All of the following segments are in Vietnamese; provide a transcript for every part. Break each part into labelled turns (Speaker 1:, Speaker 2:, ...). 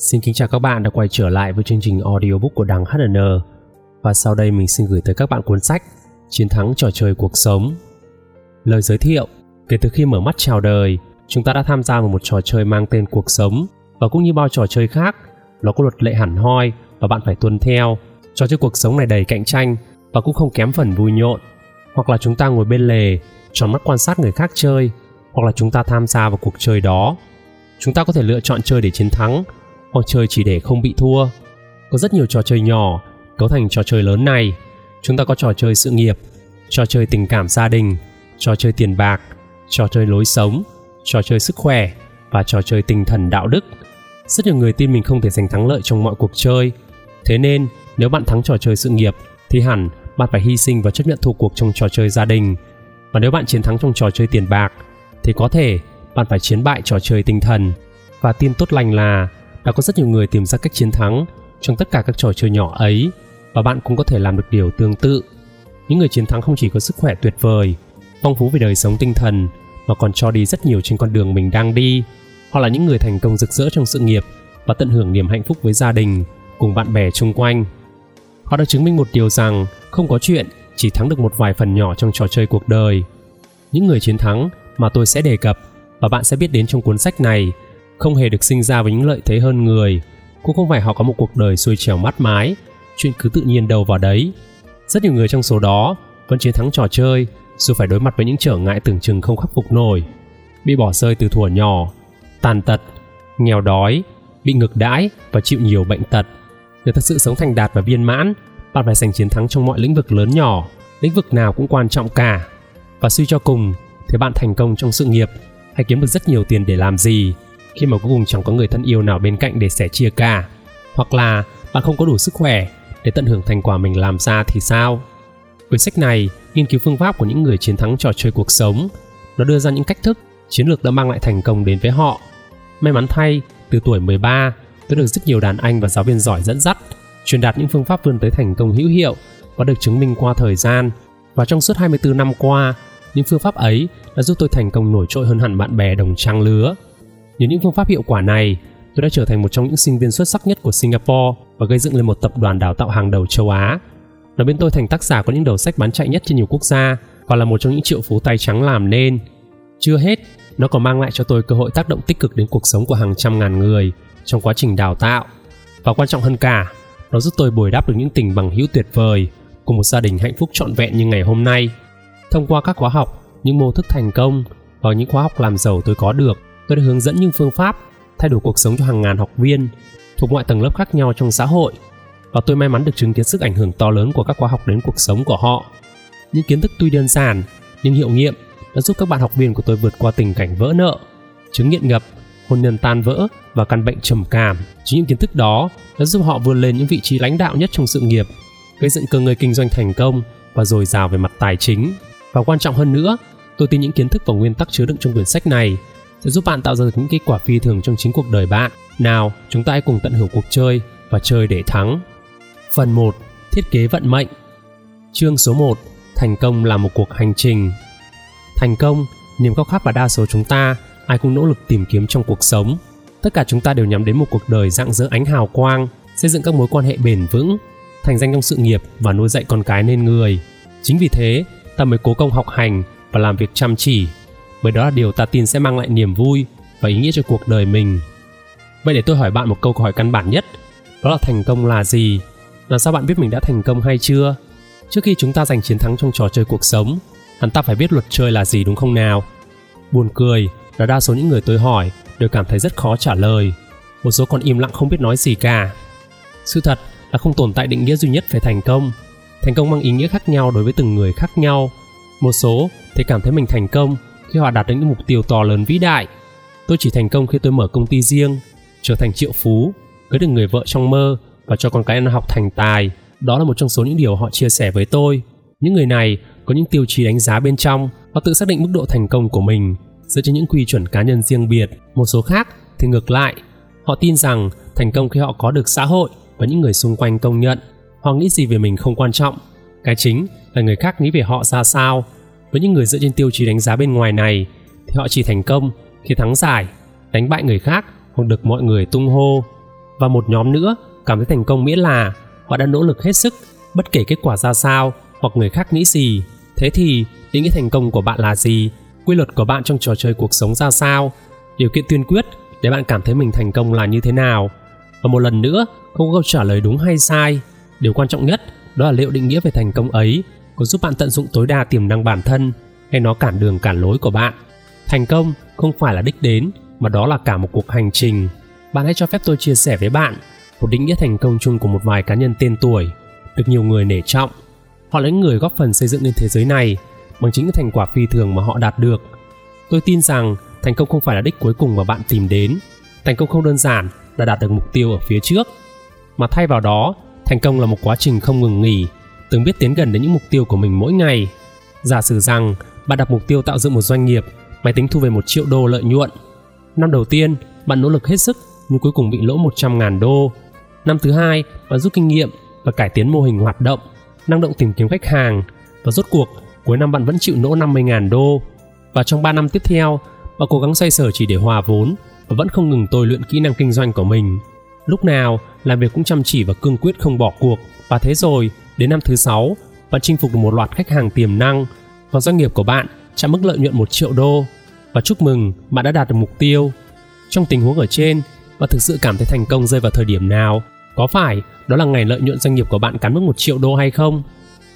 Speaker 1: Xin kính chào các bạn đã quay trở lại với chương trình audiobook của Đằng HN và sau đây mình xin gửi tới các bạn cuốn sách Chiến thắng trò chơi cuộc sống. Lời giới thiệu, kể từ khi mở mắt chào đời, chúng ta đã tham gia vào một trò chơi mang tên cuộc sống và cũng như bao trò chơi khác, nó có luật lệ hẳn hoi và bạn phải tuân theo. Trò chơi cuộc sống này đầy cạnh tranh và cũng không kém phần vui nhộn. Hoặc là chúng ta ngồi bên lề, tròn mắt quan sát người khác chơi, hoặc là chúng ta tham gia vào cuộc chơi đó. Chúng ta có thể lựa chọn chơi để chiến thắng hoặc chơi chỉ để không bị thua. Có rất nhiều trò chơi nhỏ cấu thành trò chơi lớn này. Chúng ta có trò chơi sự nghiệp, trò chơi tình cảm gia đình, trò chơi tiền bạc, trò chơi lối sống, trò chơi sức khỏe và trò chơi tinh thần đạo đức. Rất nhiều người tin mình không thể giành thắng lợi trong mọi cuộc chơi. Thế nên, nếu bạn thắng trò chơi sự nghiệp thì hẳn bạn phải hy sinh và chấp nhận thua cuộc trong trò chơi gia đình. Và nếu bạn chiến thắng trong trò chơi tiền bạc thì có thể bạn phải chiến bại trò chơi tinh thần. Và tin tốt lành là đã có rất nhiều người tìm ra cách chiến thắng trong tất cả các trò chơi nhỏ ấy và bạn cũng có thể làm được điều tương tự. Những người chiến thắng không chỉ có sức khỏe tuyệt vời, phong phú về đời sống tinh thần mà còn cho đi rất nhiều trên con đường mình đang đi. Họ là những người thành công rực rỡ trong sự nghiệp và tận hưởng niềm hạnh phúc với gia đình cùng bạn bè xung quanh. Họ đã chứng minh một điều rằng không có chuyện chỉ thắng được một vài phần nhỏ trong trò chơi cuộc đời. Những người chiến thắng mà tôi sẽ đề cập và bạn sẽ biết đến trong cuốn sách này không hề được sinh ra với những lợi thế hơn người. Cũng không phải họ có một cuộc đời xuôi trèo mát mái. Chuyện cứ tự nhiên đầu vào đấy. Rất nhiều người trong số đó vẫn chiến thắng trò chơi, dù phải đối mặt với những trở ngại tưởng chừng không khắc phục nổi. Bị bỏ rơi từ thuở nhỏ, tàn tật, nghèo đói, bị ngược đãi và chịu nhiều bệnh tật. Để thật sự sống thành đạt và viên mãn, bạn phải giành chiến thắng trong mọi lĩnh vực lớn nhỏ. Lĩnh vực nào cũng quan trọng cả. Và suy cho cùng thì bạn thành công trong sự nghiệp hay kiếm được rất nhiều tiền để làm gì? Khi mà cuối cùng chẳng có người thân yêu nào bên cạnh để sẻ chia cả hoặc là bạn không có đủ sức khỏe để tận hưởng thành quả mình làm ra thì sao? Quyển sách này, nghiên cứu phương pháp của những người chiến thắng trò chơi cuộc sống, nó đưa ra những cách thức chiến lược đã mang lại thành công đến với họ. May mắn thay, từ tuổi 13 tôi được rất nhiều đàn anh và giáo viên giỏi dẫn dắt, truyền đạt những phương pháp vươn tới thành công hữu hiệu và được chứng minh qua thời gian. Và trong suốt 24 năm qua, những phương pháp ấy đã giúp tôi thành công nổi trội hơn hẳn bạn bè đồng trang lứa. Nhờ những phương pháp hiệu quả này, tôi đã trở thành một trong những sinh viên xuất sắc nhất của Singapore và gây dựng lên một tập đoàn đào tạo hàng đầu châu Á. Nó biến tôi thành tác giả có những đầu sách bán chạy nhất trên nhiều quốc gia và là một trong những triệu phú tay trắng làm nên. Chưa hết, nó còn mang lại cho tôi cơ hội tác động tích cực đến cuộc sống của hàng trăm ngàn người trong quá trình đào tạo. Và quan trọng hơn cả, nó giúp tôi bồi đắp được những tình bằng hữu tuyệt vời cùng một gia đình hạnh phúc trọn vẹn như ngày hôm nay. Thông qua các khóa học, những mô thức thành công và những khóa học làm giàu tôi có được, tôi đã hướng dẫn những phương pháp thay đổi cuộc sống cho hàng ngàn học viên thuộc mọi tầng lớp khác nhau trong xã hội và tôi may mắn được chứng kiến sức ảnh hưởng to lớn của các khóa học đến cuộc sống của họ. Những kiến thức tuy đơn giản nhưng hiệu nghiệm đã giúp các bạn học viên của tôi vượt qua tình cảnh vỡ nợ, chứng nghiện ngập, hôn nhân tan vỡ và căn bệnh trầm cảm. Chính những kiến thức đó đã giúp họ vươn lên những vị trí lãnh đạo nhất trong sự nghiệp, gây dựng cơ ngơi kinh doanh thành công và dồi dào về mặt tài chính. Và quan trọng hơn nữa, tôi tin những kiến thức và nguyên tắc chứa đựng trong quyển sách này sẽ giúp bạn tạo ra được những kết quả phi thường trong chính cuộc đời bạn. Nào, chúng ta hãy cùng tận hưởng cuộc chơi và chơi để thắng. Phần 1. Thiết kế vận mệnh Chương số 1. Thành công là một cuộc hành trình Thành công, niềm khao khát và đa số chúng ta ai cũng nỗ lực tìm kiếm trong cuộc sống. Tất cả chúng ta đều nhắm đến một cuộc đời rạng rỡ ánh hào quang, xây dựng các mối quan hệ bền vững, thành danh trong sự nghiệp và nuôi dạy con cái nên người. Chính vì thế, ta mới cố công học hành và làm việc chăm chỉ bởi đó là điều ta tin sẽ mang lại niềm vui và ý nghĩa cho cuộc đời mình. Vậy để tôi hỏi bạn một câu hỏi căn bản nhất, đó là thành công là gì? Làm sao bạn biết mình đã thành công hay chưa? Trước khi chúng ta giành chiến thắng trong trò chơi cuộc sống, hẳn ta phải biết luật chơi là gì đúng không nào? Buồn cười là đa số những người tôi hỏi đều cảm thấy rất khó trả lời. Một số còn im lặng không biết nói gì cả. Sự thật là không tồn tại định nghĩa duy nhất về thành công. Thành công mang ý nghĩa khác nhau đối với từng người khác nhau. Một số thì cảm thấy mình thành công khi họ đạt đến những mục tiêu to lớn vĩ đại. Tôi chỉ thành công khi tôi mở công ty riêng, trở thành triệu phú, cưới được người vợ trong mơ và cho con cái ăn học thành tài. Đó là một trong số những điều họ chia sẻ với tôi. Những người này có những tiêu chí đánh giá bên trong và tự xác định mức độ thành công của mình dựa trên những quy chuẩn cá nhân riêng biệt. Một số khác thì ngược lại, họ tin rằng thành công khi họ có được xã hội và những người xung quanh công nhận. Họ nghĩ gì về mình không quan trọng, cái chính là người khác nghĩ về họ ra sao với những người dựa trên tiêu chí đánh giá bên ngoài này, thì họ chỉ thành công khi thắng giải, đánh bại người khác hoặc được mọi người tung hô. Và một nhóm nữa cảm thấy thành công miễn là họ đã nỗ lực hết sức, bất kể kết quả ra sao hoặc người khác nghĩ gì. Thế thì định nghĩa thành công của bạn là gì? Quy luật của bạn trong trò chơi cuộc sống ra sao? Điều kiện tiên quyết để bạn cảm thấy mình thành công là như thế nào? Và một lần nữa, không có câu trả lời đúng hay sai. Điều quan trọng nhất đó là liệu định nghĩa về thành công ấy giúp bạn tận dụng tối đa tiềm năng bản thân hay nó cản đường cản lối của bạn. Thành công không phải là đích đến, mà đó là cả một cuộc hành trình. Bạn hãy cho phép tôi chia sẻ với bạn một định nghĩa thành công chung của một vài cá nhân tên tuổi, được nhiều người nể trọng. Họ là những người góp phần xây dựng nên thế giới này bằng chính những thành quả phi thường mà họ đạt được. Tôi tin rằng thành công không phải là đích cuối cùng mà bạn tìm đến. Thành công không đơn giản là đạt được mục tiêu ở phía trước, mà thay vào đó, thành công là một quá trình không ngừng nghỉ từng biết tiến gần đến những mục tiêu của mình mỗi ngày. Giả sử rằng bạn đặt mục tiêu tạo dựng một doanh nghiệp, máy tính thu về một triệu đô lợi nhuận. Năm đầu tiên, bạn nỗ lực hết sức nhưng cuối cùng bị lỗ 100 ngàn đô. Năm thứ hai, bạn rút kinh nghiệm và cải tiến mô hình hoạt động, năng động tìm kiếm khách hàng và rốt cuộc, cuối năm bạn vẫn chịu lỗ 50.000 đô. Và trong 3 năm tiếp theo, bạn cố gắng xoay sở chỉ để hòa vốn và vẫn không ngừng tôi luyện kỹ năng kinh doanh của mình. Lúc nào, làm việc cũng chăm chỉ và cương quyết không bỏ cuộc. Và thế rồi đến năm thứ sáu, bạn chinh phục được một loạt khách hàng tiềm năng và doanh nghiệp của bạn chạm mức lợi nhuận 1 triệu đô. Và chúc mừng, bạn đã đạt được mục tiêu. Trong tình huống ở trên, bạn thực sự cảm thấy thành công rơi vào thời điểm nào? Có phải đó là ngày lợi nhuận doanh nghiệp của bạn cán mức 1 triệu đô hay không?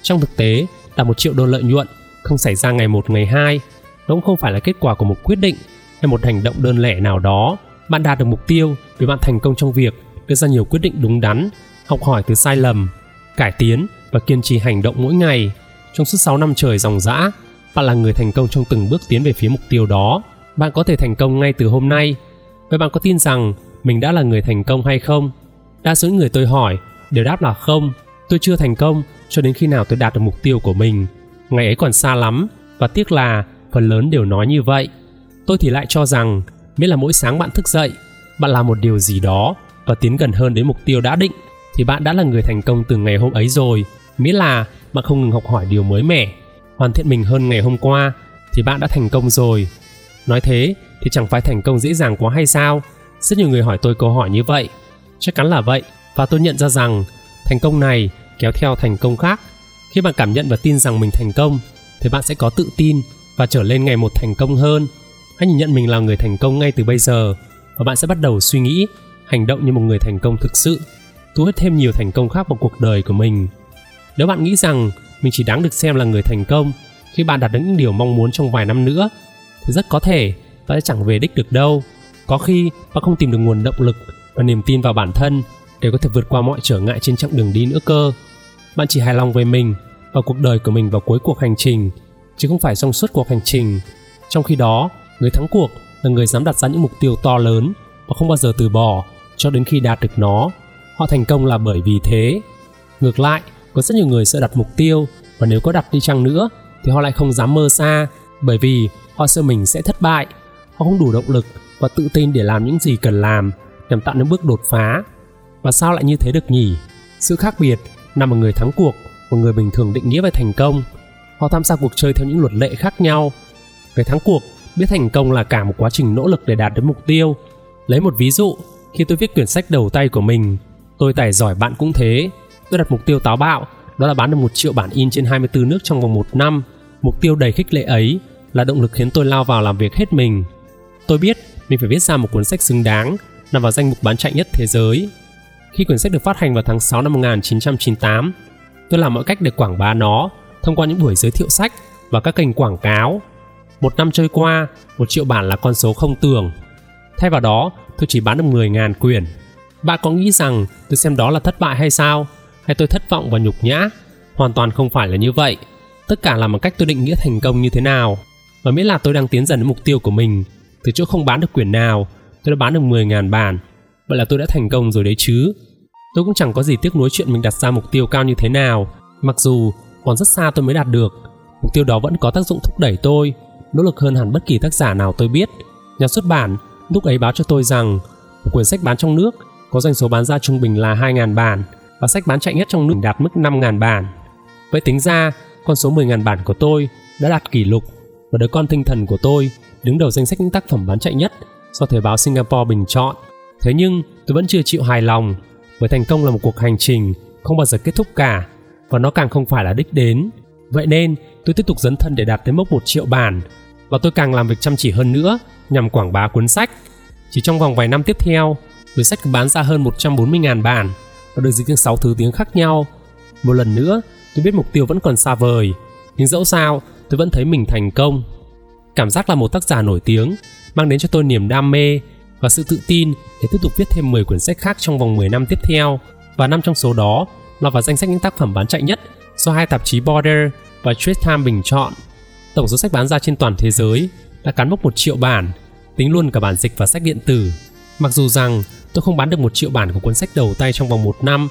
Speaker 1: Trong thực tế, đạt 1 triệu đô lợi nhuận không xảy ra ngày một, ngày hai. Nó cũng không phải là kết quả của một quyết định hay một hành động đơn lẻ nào đó. Bạn đạt được mục tiêu vì bạn thành công trong việc đưa ra nhiều quyết định đúng đắn, học hỏi từ sai lầm, cải tiến và kiên trì hành động mỗi ngày. Trong suốt 6 năm trời dòng dã, bạn là người thành công trong từng bước tiến về phía mục tiêu đó. Bạn có thể thành công ngay từ hôm nay. Vậy bạn có tin rằng mình đã là người thành công hay không? Đa số người tôi hỏi đều đáp là không. Tôi chưa thành công cho đến khi nào tôi đạt được mục tiêu của mình. Ngày ấy còn xa lắm và tiếc là phần lớn đều nói như vậy. Tôi thì lại cho rằng miễn là mỗi sáng bạn thức dậy, bạn làm một điều gì đó và tiến gần hơn đến mục tiêu đã định thì bạn đã là người thành công từ ngày hôm ấy rồi miễn là bạn không ngừng học hỏi điều mới mẻ, hoàn thiện mình hơn ngày hôm qua thì bạn đã thành công rồi. Nói thế thì chẳng phải thành công dễ dàng quá hay sao? Rất nhiều người hỏi tôi câu hỏi như vậy. Chắc chắn là vậy. Và tôi nhận ra rằng thành công này kéo theo thành công khác. Khi bạn cảm nhận và tin rằng mình thành công, thì bạn sẽ có tự tin và trở lên ngày một thành công hơn. Hãy nhìn nhận mình là người thành công ngay từ bây giờ và bạn sẽ bắt đầu suy nghĩ, hành động như một người thành công thực sự, thu hút thêm nhiều thành công khác vào cuộc đời của mình nếu bạn nghĩ rằng mình chỉ đáng được xem là người thành công, khi bạn đạt được những điều mong muốn trong vài năm nữa, thì rất có thể bạn sẽ chẳng về đích được đâu. Có khi bạn không tìm được nguồn động lực và niềm tin vào bản thân để có thể vượt qua mọi trở ngại trên chặng đường đi nữa cơ. Bạn chỉ hài lòng về mình và cuộc đời của mình vào cuối cuộc hành trình, chứ không phải trong suốt cuộc hành trình. Trong khi đó, người thắng cuộc là người dám đặt ra những mục tiêu to lớn và không bao giờ từ bỏ cho đến khi đạt được nó. Họ thành công là bởi vì thế. Ngược lại có rất nhiều người sợ đặt mục tiêu, và nếu có đặt đi chăng nữa, thì họ lại không dám mơ xa, bởi vì họ sợ mình sẽ thất bại. Họ không đủ động lực và tự tin để làm những gì cần làm, nhằm tạo nên bước đột phá. Và sao lại như thế được nhỉ? Sự khác biệt nằm ở người thắng cuộc và người bình thường định nghĩa về thành công. Họ tham gia cuộc chơi theo những luật lệ khác nhau. Người thắng cuộc biết thành công là cả một quá trình nỗ lực để đạt đến mục tiêu. Lấy một ví dụ, khi tôi viết quyển sách đầu tay của mình, tôi tài giỏi bạn cũng thế tôi đặt mục tiêu táo bạo, đó là bán được một triệu bản in trên 24 nước trong vòng một năm. Mục tiêu đầy khích lệ ấy là động lực khiến tôi lao vào làm việc hết mình. Tôi biết mình phải viết ra một cuốn sách xứng đáng, nằm vào danh mục bán chạy nhất thế giới. Khi quyển sách được phát hành vào tháng 6 năm 1998 tôi làm mọi cách để quảng bá nó thông qua những buổi giới thiệu sách và các kênh quảng cáo. Một năm trôi qua, một triệu bản là con số không tưởng. Thay vào đó, tôi chỉ bán được 10.000 quyển. Bạn có nghĩ rằng tôi xem đó là thất bại hay sao? Hay tôi thất vọng và nhục nhã? Hoàn toàn không phải là như vậy. Tất cả là bằng cách tôi định nghĩa thành công như thế nào. Và miễn là tôi đang tiến dần đến mục tiêu của mình từ chỗ không bán được quyển nào, tôi đã bán được 10.000 bản. Vậy là tôi đã thành công rồi đấy chứ. Tôi cũng chẳng có gì tiếc nuối chuyện mình đặt ra mục tiêu cao như thế nào. Mặc dù còn rất xa tôi mới đạt được, mục tiêu đó vẫn có tác dụng thúc đẩy tôi, nỗ lực hơn hẳn bất kỳ tác giả nào tôi biết. Nhà xuất bản lúc ấy báo cho tôi rằng một quyển sách bán trong nước có doanh số bán ra trung bình là 2.000 bản và sách bán chạy nhất trong nước đạt mức 5.000 bản. Vậy tính ra, con số 10.000 bản của tôi đã đạt kỷ lục và đứa con tinh thần của tôi đứng đầu danh sách những tác phẩm bán chạy nhất do Thời báo Singapore bình chọn. Thế nhưng tôi vẫn chưa chịu hài lòng, bởi thành công là một cuộc hành trình không bao giờ kết thúc cả và nó càng không phải là đích đến. Vậy nên tôi tiếp tục dấn thân để đạt tới mốc 1 triệu bản và tôi càng làm việc chăm chỉ hơn nữa nhằm quảng bá cuốn sách. Chỉ trong vòng vài năm tiếp theo, cuốn sách bán ra hơn 140.000 bản và được dịch sang 6 thứ tiếng khác nhau. Một lần nữa, tôi biết mục tiêu vẫn còn xa vời, nhưng dẫu sao, tôi vẫn thấy mình thành công. Cảm giác là một tác giả nổi tiếng mang đến cho tôi niềm đam mê và sự tự tin để tiếp tục viết thêm 10 quyển sách khác trong vòng 10 năm tiếp theo và năm trong số đó lọt vào danh sách những tác phẩm bán chạy nhất do hai tạp chí Border và Trade Time bình chọn. Tổng số sách bán ra trên toàn thế giới đã cán mốc 1 triệu bản, tính luôn cả bản dịch và sách điện tử. Mặc dù rằng tôi không bán được một triệu bản của cuốn sách đầu tay trong vòng một năm,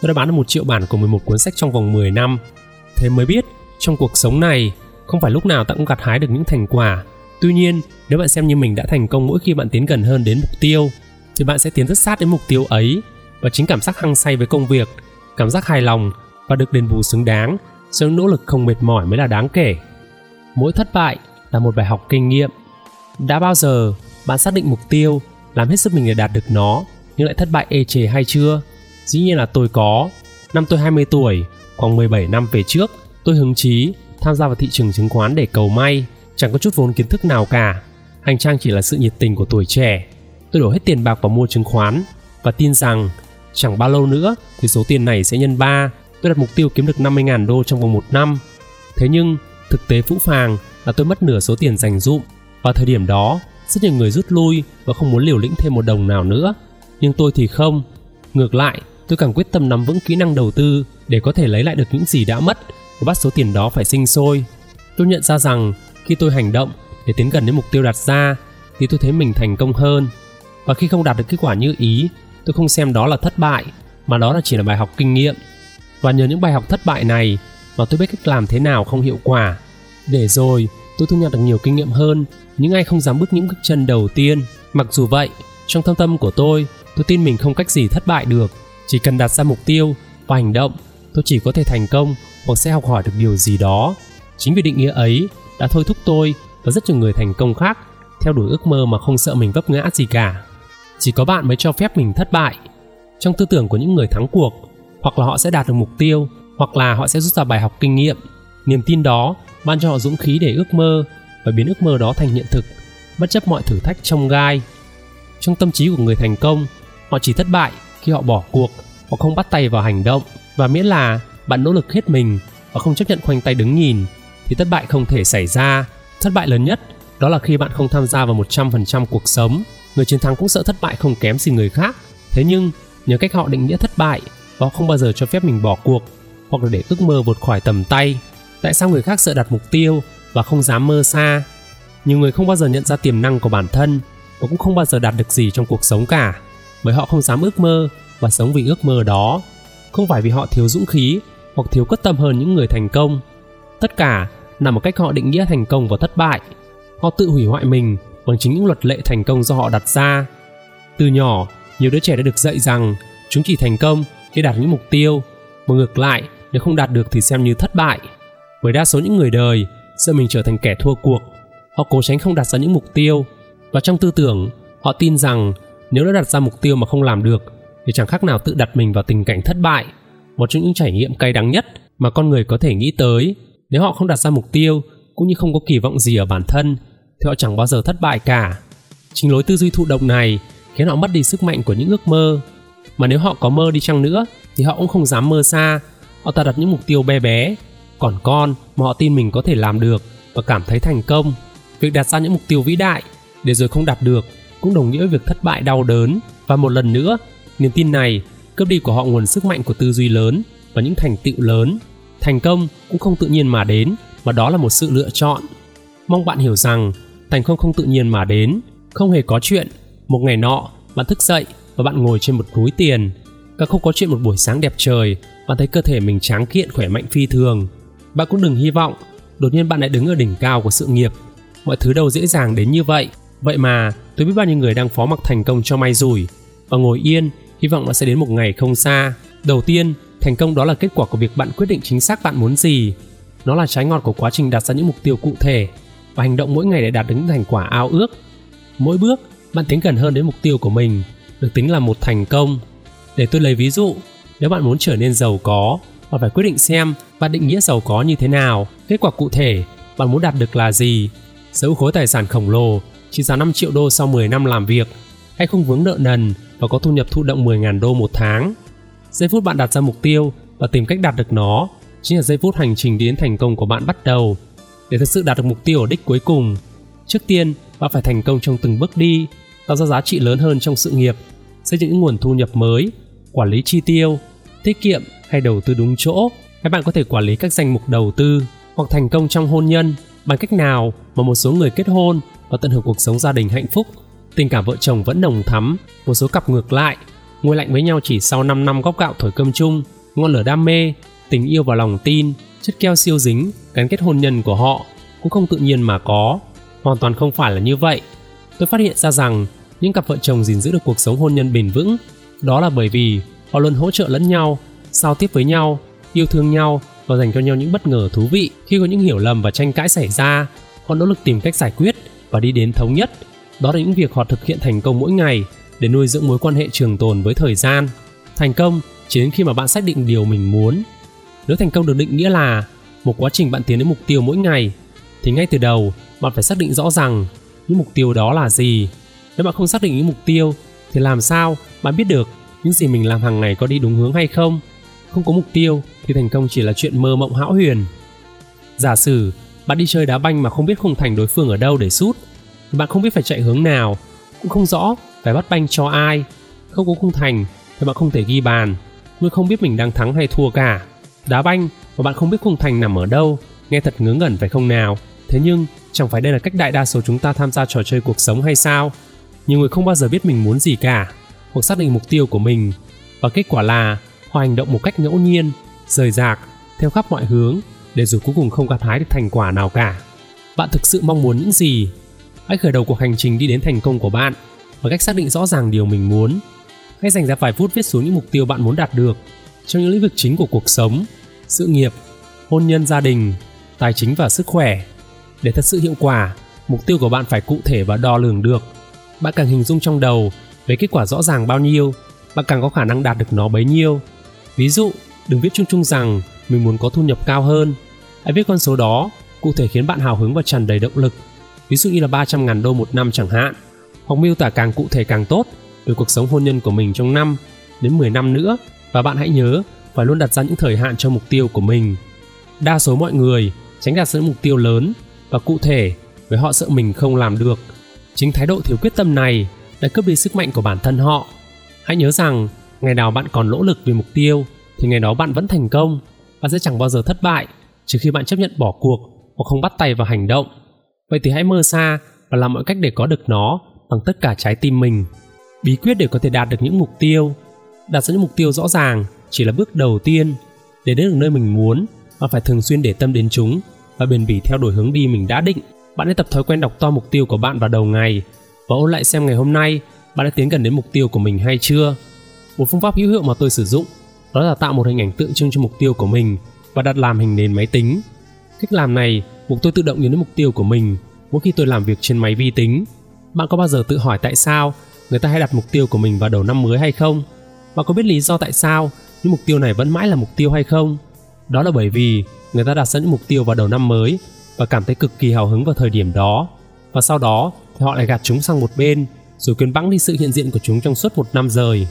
Speaker 1: tôi đã bán được một triệu bản của 11 cuốn sách trong vòng 10 năm. Thế mới biết, trong cuộc sống này, không phải lúc nào ta cũng gặt hái được những thành quả. Tuy nhiên, nếu bạn xem như mình đã thành công mỗi khi bạn tiến gần hơn đến mục tiêu, thì bạn sẽ tiến rất sát đến mục tiêu ấy và chính cảm giác hăng say với công việc, cảm giác hài lòng và được đền bù xứng đáng sự nỗ lực không mệt mỏi mới là đáng kể. Mỗi thất bại là một bài học kinh nghiệm. Đã bao giờ bạn xác định mục tiêu, làm hết sức mình để đạt được nó, nhưng lại thất bại ê chề hay chưa? Dĩ nhiên là tôi có. Năm tôi 20 tuổi, khoảng 17 năm về trước, tôi hứng chí tham gia vào thị trường chứng khoán để cầu may, chẳng có chút vốn kiến thức nào cả. Hành trang chỉ là sự nhiệt tình của tuổi trẻ. Tôi đổ hết tiền bạc vào mua chứng khoán và tin rằng chẳng bao lâu nữa thì số tiền này sẽ nhân 3 tôi đặt mục tiêu kiếm được 50.000 đô trong vòng một năm. Thế nhưng, thực tế phũ phàng là tôi mất nửa số tiền dành dụm. Vào thời điểm đó, rất nhiều người rút lui và không muốn liều lĩnh thêm một đồng nào nữa. Nhưng tôi thì không. Ngược lại, tôi càng quyết tâm nắm vững kỹ năng đầu tư để có thể lấy lại được những gì đã mất và bắt số tiền đó phải sinh sôi. Tôi nhận ra rằng khi tôi hành động để tiến gần đến mục tiêu đặt ra thì tôi thấy mình thành công hơn. Và khi không đạt được kết quả như ý, tôi không xem đó là thất bại mà đó là chỉ là bài học kinh nghiệm và nhờ những bài học thất bại này mà tôi biết cách làm thế nào không hiệu quả để rồi tôi thu nhận được nhiều kinh nghiệm hơn những ai không dám bước những bước chân đầu tiên. Mặc dù vậy, trong thâm tâm của tôi tôi tin mình không cách gì thất bại được. Chỉ cần đặt ra mục tiêu và hành động, tôi chỉ có thể thành công hoặc sẽ học hỏi được điều gì đó. Chính vì định nghĩa ấy đã thôi thúc tôi và rất nhiều người thành công khác theo đuổi ước mơ mà không sợ mình vấp ngã gì cả. Chỉ có bạn mới cho phép mình thất bại. Trong tư tưởng của những người thắng cuộc, hoặc là họ sẽ đạt được mục tiêu, hoặc là họ sẽ rút ra bài học kinh nghiệm, niềm tin đó ban cho họ dũng khí để ước mơ và biến ước mơ đó thành hiện thực, bất chấp mọi thử thách trong gai. Trong tâm trí của người thành công, họ chỉ thất bại khi họ bỏ cuộc hoặc không bắt tay vào hành động, và miễn là bạn nỗ lực hết mình và không chấp nhận khoanh tay đứng nhìn, thì thất bại không thể xảy ra. Thất bại lớn nhất đó là khi bạn không tham gia vào 100% cuộc sống. Người chiến thắng cũng sợ thất bại không kém gì người khác. Thế nhưng, nhờ cách họ định nghĩa thất bại và không bao giờ cho phép mình bỏ cuộc hoặc là để ước mơ vượt khỏi tầm tay tại sao người khác sợ đặt mục tiêu và không dám mơ xa? Nhiều người không bao giờ nhận ra tiềm năng của bản thân và cũng không bao giờ đạt được gì trong cuộc sống cả, bởi họ không dám ước mơ và sống vì ước mơ đó. Không phải vì họ thiếu dũng khí hoặc thiếu quyết tâm hơn những người thành công. Tất cả nằm ở cách họ định nghĩa thành công và thất bại. Họ tự hủy hoại mình bằng chính những luật lệ thành công do họ đặt ra. Từ nhỏ, nhiều đứa trẻ đã được dạy rằng chúng chỉ thành công khi đạt những mục tiêu, mà ngược lại, nếu không đạt được thì xem như thất bại bởi đa số những người đời sợ mình trở thành kẻ thua cuộc. Họ cố tránh không đặt ra những mục tiêu. Và trong tư tưởng, họ tin rằng nếu đã đặt ra mục tiêu mà không làm được, thì chẳng khác nào tự đặt mình vào tình cảnh thất bại. Một trong những trải nghiệm cay đắng nhất mà con người có thể nghĩ tới, nếu họ không đặt ra mục tiêu cũng như không có kỳ vọng gì ở bản thân, thì họ chẳng bao giờ thất bại cả. Chính lối tư duy thụ động này khiến họ mất đi sức mạnh của những ước mơ. Mà nếu họ có mơ đi chăng nữa, thì họ cũng không dám mơ xa. Họ ta đặt những mục tiêu bé bé còn con, mà họ tin mình có thể làm được và cảm thấy thành công. Việc đặt ra những mục tiêu vĩ đại để rồi không đạt được cũng đồng nghĩa với việc thất bại, đau đớn. Và một lần nữa, niềm tin này cướp đi của họ nguồn sức mạnh của tư duy lớn và những thành tựu lớn. Thành công cũng không tự nhiên mà đến, mà đó là một sự lựa chọn. Mong bạn hiểu rằng thành công không tự nhiên mà đến, không hề có chuyện. Một ngày nọ, bạn thức dậy và bạn ngồi trên một núi tiền. Và không có chuyện một buổi sáng đẹp trời, bạn thấy cơ thể mình tráng kiện, khỏe mạnh, phi thường bạn cũng đừng hy vọng đột nhiên bạn lại đứng ở đỉnh cao của sự nghiệp. Mọi thứ đâu dễ dàng đến như vậy. Vậy mà tôi biết bao nhiêu người đang phó mặc thành công cho may rủi. Và ngồi yên hy vọng nó sẽ đến một ngày không xa. Đầu tiên thành công đó là kết quả của việc bạn quyết định chính xác bạn muốn gì. Nó là trái ngọt của quá trình đặt ra những mục tiêu cụ thể và hành động mỗi ngày để đạt được những thành quả ao ước. Mỗi bước bạn tiến gần hơn đến mục tiêu của mình được tính là một thành công. Để tôi lấy ví dụ, nếu bạn muốn trở nên giàu có, bạn phải quyết định xem bạn định nghĩa giàu có như thế nào, kết quả cụ thể bạn muốn đạt được là gì. Sở hữu khối tài sản khổng lồ, trị giá 5 triệu đô sau 10 năm làm việc, hay không vướng nợ nần và có thu nhập thụ động 10.000 đô một tháng. Giây phút bạn đặt ra mục tiêu và tìm cách đạt được nó chính là giây phút hành trình đến thành công của bạn bắt đầu. Để thực sự đạt được mục tiêu ở đích cuối cùng, trước tiên bạn phải thành công trong từng bước đi, tạo ra giá trị lớn hơn trong sự nghiệp, xây dựng những nguồn thu nhập mới, quản lý chi tiêu, tiết kiệm hay đầu tư đúng chỗ, các bạn có thể quản lý các danh mục đầu tư hoặc thành công trong hôn nhân bằng cách nào mà một số người kết hôn và tận hưởng cuộc sống gia đình hạnh phúc, tình cảm vợ chồng vẫn nồng thắm, một số cặp ngược lại, ngồi lạnh với nhau chỉ sau 5 năm góc gạo thổi cơm chung, ngọn lửa đam mê, tình yêu và lòng tin, chất keo siêu dính, gắn kết hôn nhân của họ cũng không tự nhiên mà có, hoàn toàn không phải là như vậy. Tôi phát hiện ra rằng những cặp vợ chồng gìn giữ được cuộc sống hôn nhân bền vững, đó là bởi vì họ luôn hỗ trợ lẫn nhau, giao tiếp với nhau, yêu thương nhau và dành cho nhau những bất ngờ thú vị khi có những hiểu lầm và tranh cãi xảy ra. Họ nỗ lực tìm cách giải quyết và đi đến thống nhất. Đó là những việc họ thực hiện thành công mỗi ngày để nuôi dưỡng mối quan hệ trường tồn với thời gian. Thành công chỉ đến khi mà bạn xác định điều mình muốn. Nếu thành công được định nghĩa là một quá trình bạn tiến đến mục tiêu mỗi ngày, thì ngay từ đầu bạn phải xác định rõ rằng những mục tiêu đó là gì. Nếu bạn không xác định những mục tiêu, thì làm sao bạn biết được những gì mình làm hàng ngày có đi đúng hướng hay không? Không có mục tiêu thì thành công chỉ là chuyện mơ mộng hão huyền. Giả sử bạn đi chơi đá banh mà không biết khung thành đối phương ở đâu để sút, thì bạn không biết phải chạy hướng nào, cũng không rõ phải bắt banh cho ai. Không có khung thành thì bạn không thể ghi bàn, luôn không biết mình đang thắng hay thua cả. Đá banh mà bạn không biết khung thành nằm ở đâu, nghe thật ngớ ngẩn phải không nào? Thế nhưng, chẳng phải đây là cách đại đa số chúng ta tham gia trò chơi cuộc sống hay sao? Nhiều người không bao giờ biết mình muốn gì cả. Hoặc xác định mục tiêu của mình và kết quả là họ hành động một cách ngẫu nhiên, rời rạc, theo khắp mọi hướng, để rồi cuối cùng không gặt hái được thành quả nào cả. Bạn thực sự mong muốn những gì? Hãy khởi đầu cuộc hành trình đi đến thành công của bạn, bằng cách xác định rõ ràng điều mình muốn. Hãy dành ra vài phút viết xuống những mục tiêu bạn muốn đạt được trong những lĩnh vực chính của cuộc sống, sự nghiệp, hôn nhân, gia đình, tài chính và sức khỏe. Để thật sự hiệu quả, mục tiêu của bạn phải cụ thể và đo lường được. Bạn càng hình dung trong đầu về kết quả rõ ràng bao nhiêu, bạn càng có khả năng đạt được nó bấy nhiêu ví dụ, đừng viết chung chung rằng mình muốn có thu nhập cao hơn. Hãy viết con số đó, cụ thể khiến bạn hào hứng và tràn đầy động lực. Ví dụ như là 300 ngàn đô một năm chẳng hạn, hoặc miêu tả càng cụ thể càng tốt về cuộc sống hôn nhân của mình trong năm đến 10 năm nữa. Và bạn hãy nhớ, phải luôn đặt ra những thời hạn cho mục tiêu của mình. Đa số mọi người tránh đặt ra những mục tiêu lớn và cụ thể với họ sợ mình không làm được. Chính thái độ thiếu quyết tâm này đã cướp đi sức mạnh của bản thân họ. Hãy nhớ rằng ngày nào bạn còn nỗ lực vì mục tiêu, thì ngày đó bạn vẫn thành công. Bạn sẽ chẳng bao giờ thất bại, trừ khi bạn chấp nhận bỏ cuộc hoặc không bắt tay vào hành động. Vậy thì hãy mơ xa và làm mọi cách để có được nó bằng tất cả trái tim mình. Bí quyết để có thể đạt được những mục tiêu. Đặt ra những mục tiêu rõ ràng chỉ là bước đầu tiên để đến được nơi mình muốn. Bạn phải thường xuyên để tâm đến chúng và bền bỉ theo đuổi hướng đi mình đã định. Bạn hãy tập thói quen đọc to mục tiêu của bạn vào đầu ngày và ôn lại xem ngày hôm nay bạn đã tiến gần đến mục tiêu của mình hay chưa một phương pháp hữu hiệu mà tôi sử dụng, đó là tạo một hình ảnh tượng trưng cho mục tiêu của mình và đặt làm hình nền máy tính. Cách làm này buộc tôi tự động nhớ đến mục tiêu của mình mỗi khi tôi làm việc trên máy vi tính. Bạn có bao giờ tự hỏi tại sao người ta hay đặt mục tiêu của mình vào đầu năm mới hay không? Bạn có biết lý do tại sao những mục tiêu này vẫn mãi là mục tiêu hay không? Đó là bởi vì người ta đặt ra những mục tiêu vào đầu năm mới và cảm thấy cực kỳ hào hứng vào thời điểm đó. Và sau đó thì họ lại gạt chúng sang một bên, rồi quên bẵng đi sự hiện diện của chúng trong suốt một năm rời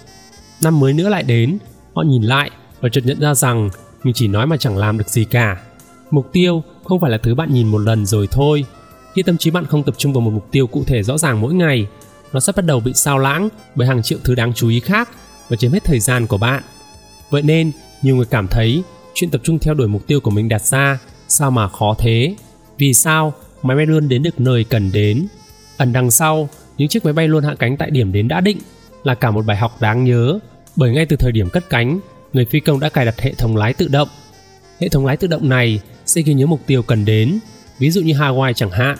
Speaker 1: năm mới nữa lại đến. Họ nhìn lại và chợt nhận ra rằng mình chỉ nói mà chẳng làm được gì cả. Mục tiêu không phải là thứ bạn nhìn một lần rồi thôi. Khi tâm trí bạn không tập trung vào một mục tiêu cụ thể rõ ràng mỗi ngày, nó sẽ bắt đầu bị sao lãng bởi hàng triệu thứ đáng chú ý khác và chiếm hết thời gian của bạn. Vậy nên, nhiều người cảm thấy chuyện tập trung theo đuổi mục tiêu của mình đặt ra, sao mà khó thế? Vì sao máy bay luôn đến được nơi cần đến? Ẩn đằng sau, những chiếc máy bay luôn hạ cánh tại điểm đến đã định là cả một bài học đáng nhớ, bởi ngay từ thời điểm cất cánh, người phi công đã cài đặt hệ thống lái tự động. Hệ thống lái tự động này sẽ ghi nhớ mục tiêu cần đến, ví dụ như hawaii chẳng hạn,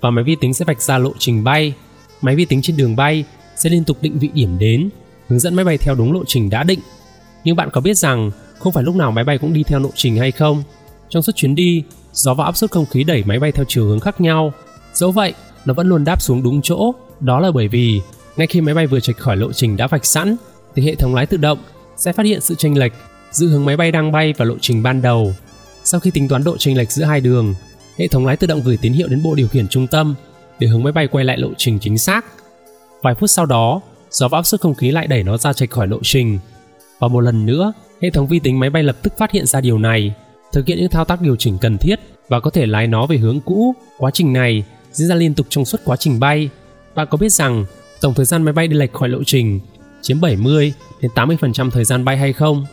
Speaker 1: và máy vi tính sẽ vạch ra lộ trình bay. Máy vi tính trên đường bay sẽ liên tục định vị điểm đến, hướng dẫn máy bay theo đúng lộ trình đã định. Nhưng bạn có biết rằng không phải lúc nào máy bay cũng đi theo lộ trình hay không? Trong suốt chuyến đi, gió và áp suất không khí đẩy máy bay theo chiều hướng khác nhau. Dẫu vậy, nó vẫn luôn đáp xuống đúng chỗ, đó là bởi vì ngay khi máy bay vừa trạch khỏi lộ trình đã vạch sẵn thì hệ thống lái tự động sẽ phát hiện sự chênh lệch giữa hướng máy bay đang bay và lộ trình ban đầu. Sau khi tính toán độ chênh lệch giữa hai đường, hệ thống lái tự động gửi tín hiệu đến bộ điều khiển trung tâm để hướng máy bay quay lại lộ trình chính xác. Vài phút sau đó, gió và áp suất không khí lại đẩy nó ra chệch khỏi lộ trình. Và một lần nữa, hệ thống vi tính máy bay lập tức phát hiện ra điều này, thực hiện những thao tác điều chỉnh cần thiết và có thể lái nó về hướng cũ. Quá trình này diễn ra liên tục trong suốt quá trình bay. Bạn có biết rằng tổng thời gian máy bay đi lệch khỏi lộ trình chiếm 70 đến 80% thời gian bay hay không?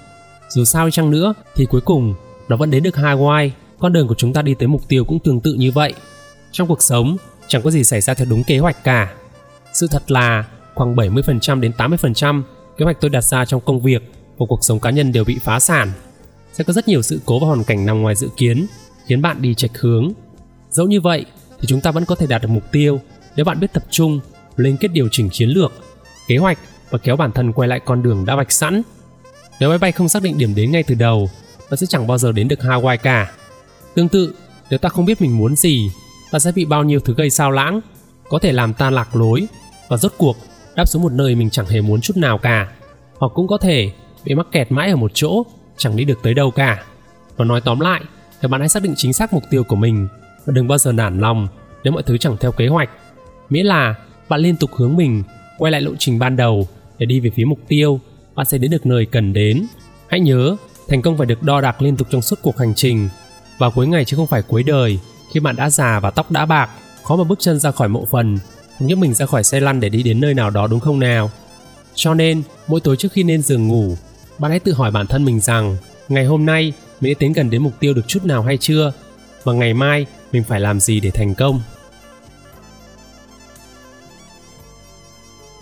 Speaker 1: Dù sao chăng nữa thì cuối cùng nó vẫn đến được Hawaii, con đường của chúng ta đi tới mục tiêu cũng tương tự như vậy. Trong cuộc sống, chẳng có gì xảy ra theo đúng kế hoạch cả. Sự thật là khoảng 70% đến 80% kế hoạch tôi đặt ra trong công việc và cuộc sống cá nhân đều bị phá sản. Sẽ có rất nhiều sự cố và hoàn cảnh nằm ngoài dự kiến, khiến bạn đi chệch hướng. Dẫu như vậy thì chúng ta vẫn có thể đạt được mục tiêu nếu bạn biết tập trung, liên kết điều chỉnh chiến lược, kế hoạch và kéo bản thân quay lại con đường đã vạch sẵn. Nếu máy bay không xác định điểm đến ngay từ đầu, ta sẽ chẳng bao giờ đến được Hawaii cả. Tương tự, nếu ta không biết mình muốn gì, ta sẽ bị bao nhiêu thứ gây sao lãng, có thể làm ta lạc lối và rốt cuộc đáp xuống một nơi mình chẳng hề muốn chút nào cả. Hoặc cũng có thể bị mắc kẹt mãi ở một chỗ, chẳng đi được tới đâu cả. Và nói tóm lại, thì bạn hãy xác định chính xác mục tiêu của mình và đừng bao giờ nản lòng nếu mọi thứ chẳng theo kế hoạch. Miễn là bạn liên tục hướng mình quay lại lộ trình ban đầu để đi về phía mục tiêu, bạn sẽ đến được nơi cần đến. Hãy nhớ, thành công phải được đo đạc liên tục trong suốt cuộc hành trình. Vào cuối ngày chứ không phải cuối đời, khi bạn đã già và tóc đã bạc, khó mà bước chân ra khỏi mộ phần, nhấc mình ra khỏi xe lăn để đi đến nơi nào đó đúng không nào? Cho nên, mỗi tối trước khi lên giường ngủ, bạn hãy tự hỏi bản thân mình rằng, ngày hôm nay mình đã tiến gần đến mục tiêu được chút nào hay chưa? Và ngày mai mình phải làm gì để thành công?